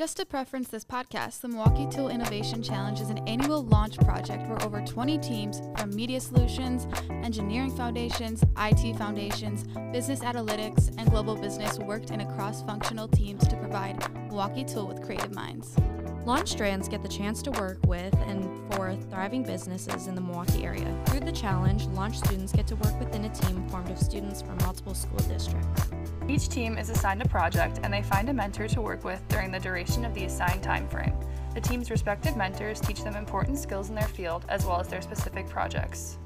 Just to preference this podcast, the Milwaukee Tool Innovation Challenge is an annual launch project where over 20 teams from media solutions, engineering foundations, IT foundations, business analytics, and global business worked in a cross functional teams to provide Milwaukee Tool with creative minds. Launch strands get the chance to work with and for thriving businesses in the Milwaukee area. Through the challenge, launch students get to work within a team formed of students from multiple school districts. Each team is assigned a project and they find a mentor to work with during the duration of the assigned time frame. The team's respective mentors teach them important skills in their field as well as their specific projects.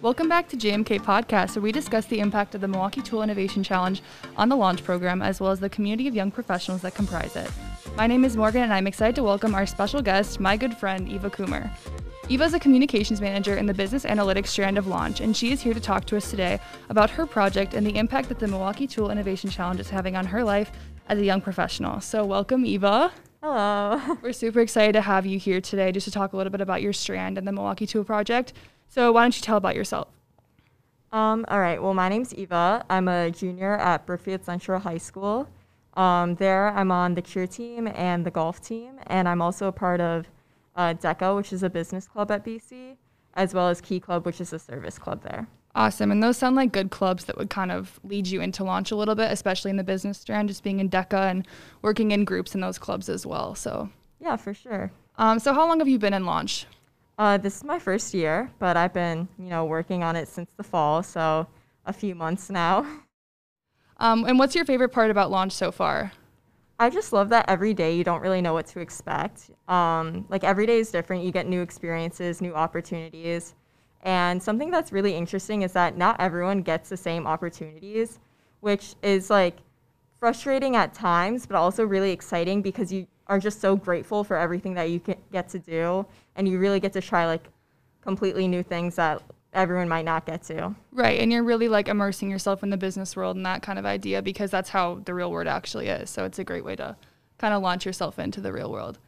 Welcome back to JMK Podcast, where we discuss the impact of the Milwaukee Tool Innovation Challenge on the launch program, as well as the community of young professionals that comprise it. My name is Morgan, and I'm excited to welcome our special guest, my good friend, Eva Coomer. Eva is a communications manager in the business analytics strand of Launch, and she is here to talk to us today about her project and the impact that the Milwaukee Tool Innovation Challenge is having on her life as a young professional. So, welcome, Eva. Hello. We're super excited to have you here today just to talk a little bit about your strand and the Milwaukee Tool Project. So, why don't you tell about yourself? Um, all right. Well, my name's Eva. I'm a junior at Brookfield Central High School. Um, there, I'm on the cheer team and the golf team, and I'm also a part of uh, DECA, which is a business club at BC, as well as Key Club, which is a service club there. Awesome. And those sound like good clubs that would kind of lead you into launch a little bit, especially in the business strand, just being in DECA and working in groups in those clubs as well. So, Yeah, for sure. um, so how long have you been in launch? Uh, this is my first year, but I've been, you know, working on it since the fall, so a few months now. Um, and what's your favorite part about launch so far? I just love that every day you don't really know what to expect. Um, like every day is different. You get new experiences, new opportunities. And something that's really interesting is that not everyone gets the same opportunities, which is like frustrating at times, but also really exciting because you are just so grateful for everything that you get to do. And you really get to try like completely new things that everyone might not get to. Right. And you're really like immersing yourself in the business world and that kind of idea because that's how the real world actually is. So, it's a great way to kind of launch yourself into the real world.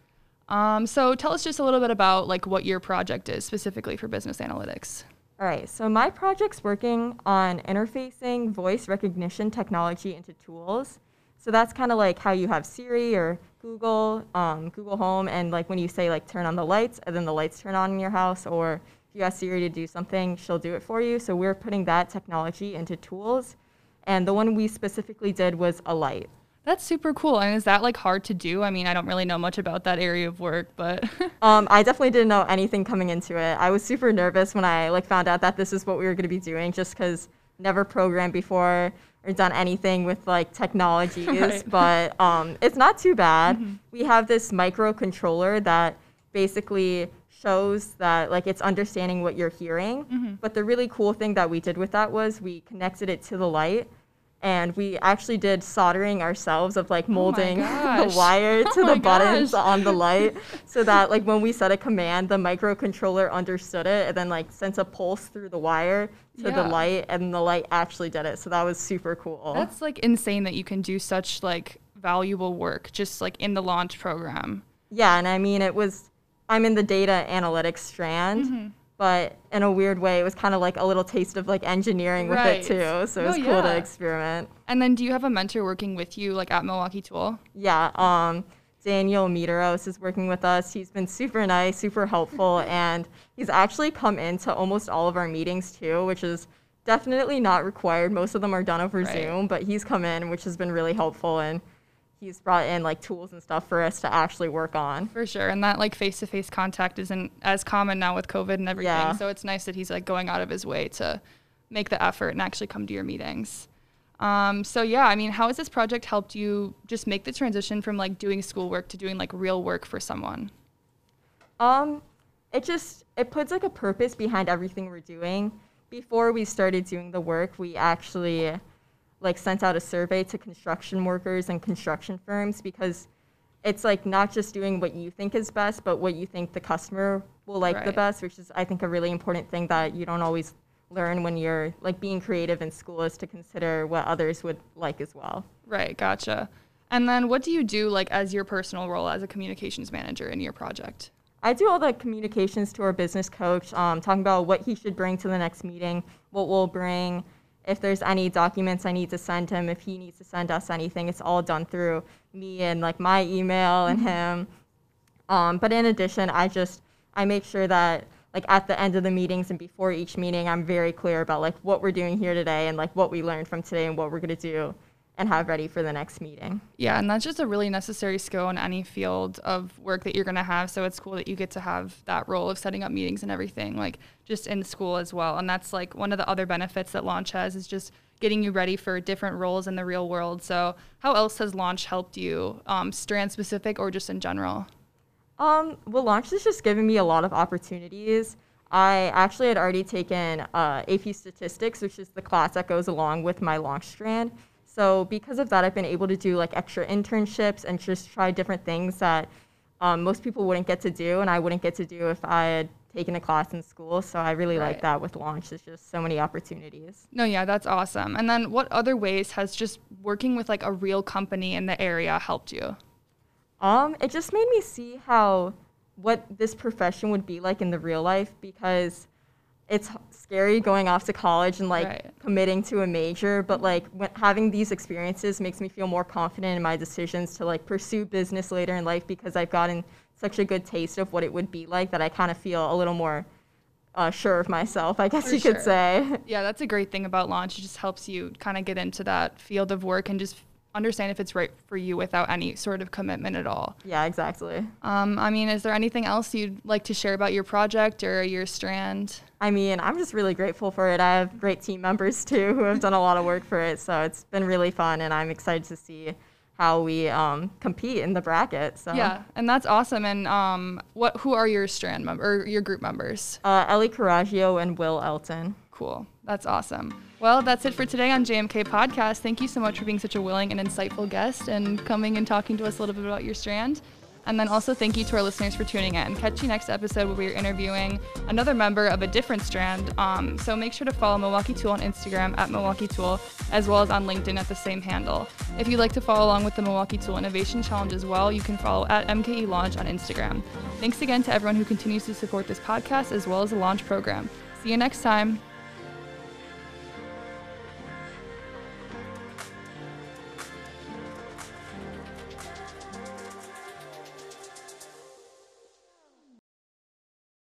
Um, so, tell us just a little bit about like what your project is specifically for business analytics. All right, so my project's working on interfacing voice recognition technology into tools. So that's kind of like how you have Siri or Google, um, Google Home, and like when you say like turn on the lights, and then the lights turn on in your house, or if you ask Siri to do something, she'll do it for you. So we're putting that technology into tools, and the one we specifically did was a light. That's super cool. And is that like hard to do? I mean, I don't really know much about that area of work, but Um, I definitely didn't know anything coming into it. I was super nervous when I like found out that this is what we were going to be doing, just because never programmed before or done anything with like technologies. Right. But um, it's not too bad. We have this microcontroller that basically shows that like it's understanding what you're hearing. Mm-hmm. But the really cool thing that we did with that was we connected it to the light. And we actually did soldering ourselves of like oh molding the wire oh to Oh the buttons gosh. on the light so that like when we set a command the microcontroller understood it and then like sent a pulse through the wire to Yeah. the light and the light actually did it so that was super cool that's like insane that you can do such like valuable work just like in the launch program. yeah and i mean it was i'm in the data analytics strand Mm-hmm. but in a weird way it was kind of like a little taste of like engineering with Right. it too so it No, was cool yeah. to experiment And then do you have a mentor working with you like at Milwaukee Tool? yeah um daniel meteros is working with us he's been super nice super helpful and he's actually come into almost all of our meetings too which is definitely not required most of them are done over Right. zoom but he's come in which has been really helpful and he's brought in like tools and stuff for us to actually work on For sure. And that like face to face contact isn't as common now with COVID and everything. Yeah. So it's nice that he's like going out of his way to make the effort and actually come to your meetings. Um, so yeah, I mean, how has this project helped you just make the transition from like doing schoolwork to doing like real work for someone? Um, it just it puts like a purpose behind everything we're doing. Before we started doing the work, we actually like sent out a survey to construction workers and construction firms because it's like not just doing what you think is best, but what you think the customer will like the best, which is I think a really important thing that you don't always learn when you're like being creative in school is to consider what others would like as well. Right, gotcha. And then what do you do like as your personal role as a communications manager in your project? I do all the communications to our business coach, um, talking about what he should bring to the next meeting, what we'll bring, if there's any documents I need to send him, if he needs to send us anything, it's all done through me and like my email and him. Um, but in addition, I just I make sure that like at the end of the meetings and before each meeting, I'm very clear about like what we're doing here today and like what we learned from today and what we're gonna do and have ready for the next meeting. Yeah, and that's just a really necessary skill in any field of work that you're going to have. So it's cool that you get to have that role of setting up meetings and everything, like just in school as well. And that's like one of the other benefits that Launch has is just getting you ready for different roles in the real world. So how else has Launch helped you, um, strand specific or just in general? Um, well, Launch has just given me a lot of opportunities. I actually had already taken uh, AP Statistics, which is the class that goes along with my Launch strand. So because of that, I've been able to do like extra internships and just try different things that um, most people wouldn't get to do, and I wouldn't get to do if I had taken a class in school. So I really Right. like that with Launch. There's just so many opportunities. No, yeah, that's awesome. And then what other ways has just working with like a real company in the area helped you? Um, it just made me see how what this profession would be like in the real life because it's scary going off to college and like Right. Committing to a major, but like when, having these experiences makes me feel more confident in my decisions to like pursue business later in life because I've gotten such a good taste of what it would be like that I kind of feel a little more uh, sure of myself, I guess For you could say. Yeah, that's a great thing about launch. It just helps you kind of get into that field of work and just understand if it's right for you without any sort of commitment at all. yeah, exactly. Um, I mean, is there anything else you'd like to share about your project or your strand? I mean, I'm just really grateful for it. I have great team members too who have done a lot of work for it, so it's been really fun, and I'm excited to see how we um, compete in the bracket. So Yeah, and that's awesome. And um, what? Who are your strand member or your group members? uh, Ellie Coraggio and Will Elton. Cool. That's awesome. Well, that's it for today on JMK Podcast. Thank you so much for being such a willing and insightful guest and coming and talking to us a little bit about your strand. And then also thank you to our listeners for tuning in. Catch you next episode where we're interviewing another member of a different strand. Um, so make sure to follow Milwaukee Tool on Instagram at Milwaukee Tool, as well as on LinkedIn at the same handle. If you'd like to follow along with the Milwaukee Tool Innovation Challenge as well, you can follow at MKE Launch on Instagram. Thanks again to everyone who continues to support this podcast as well as the launch program. See you next time.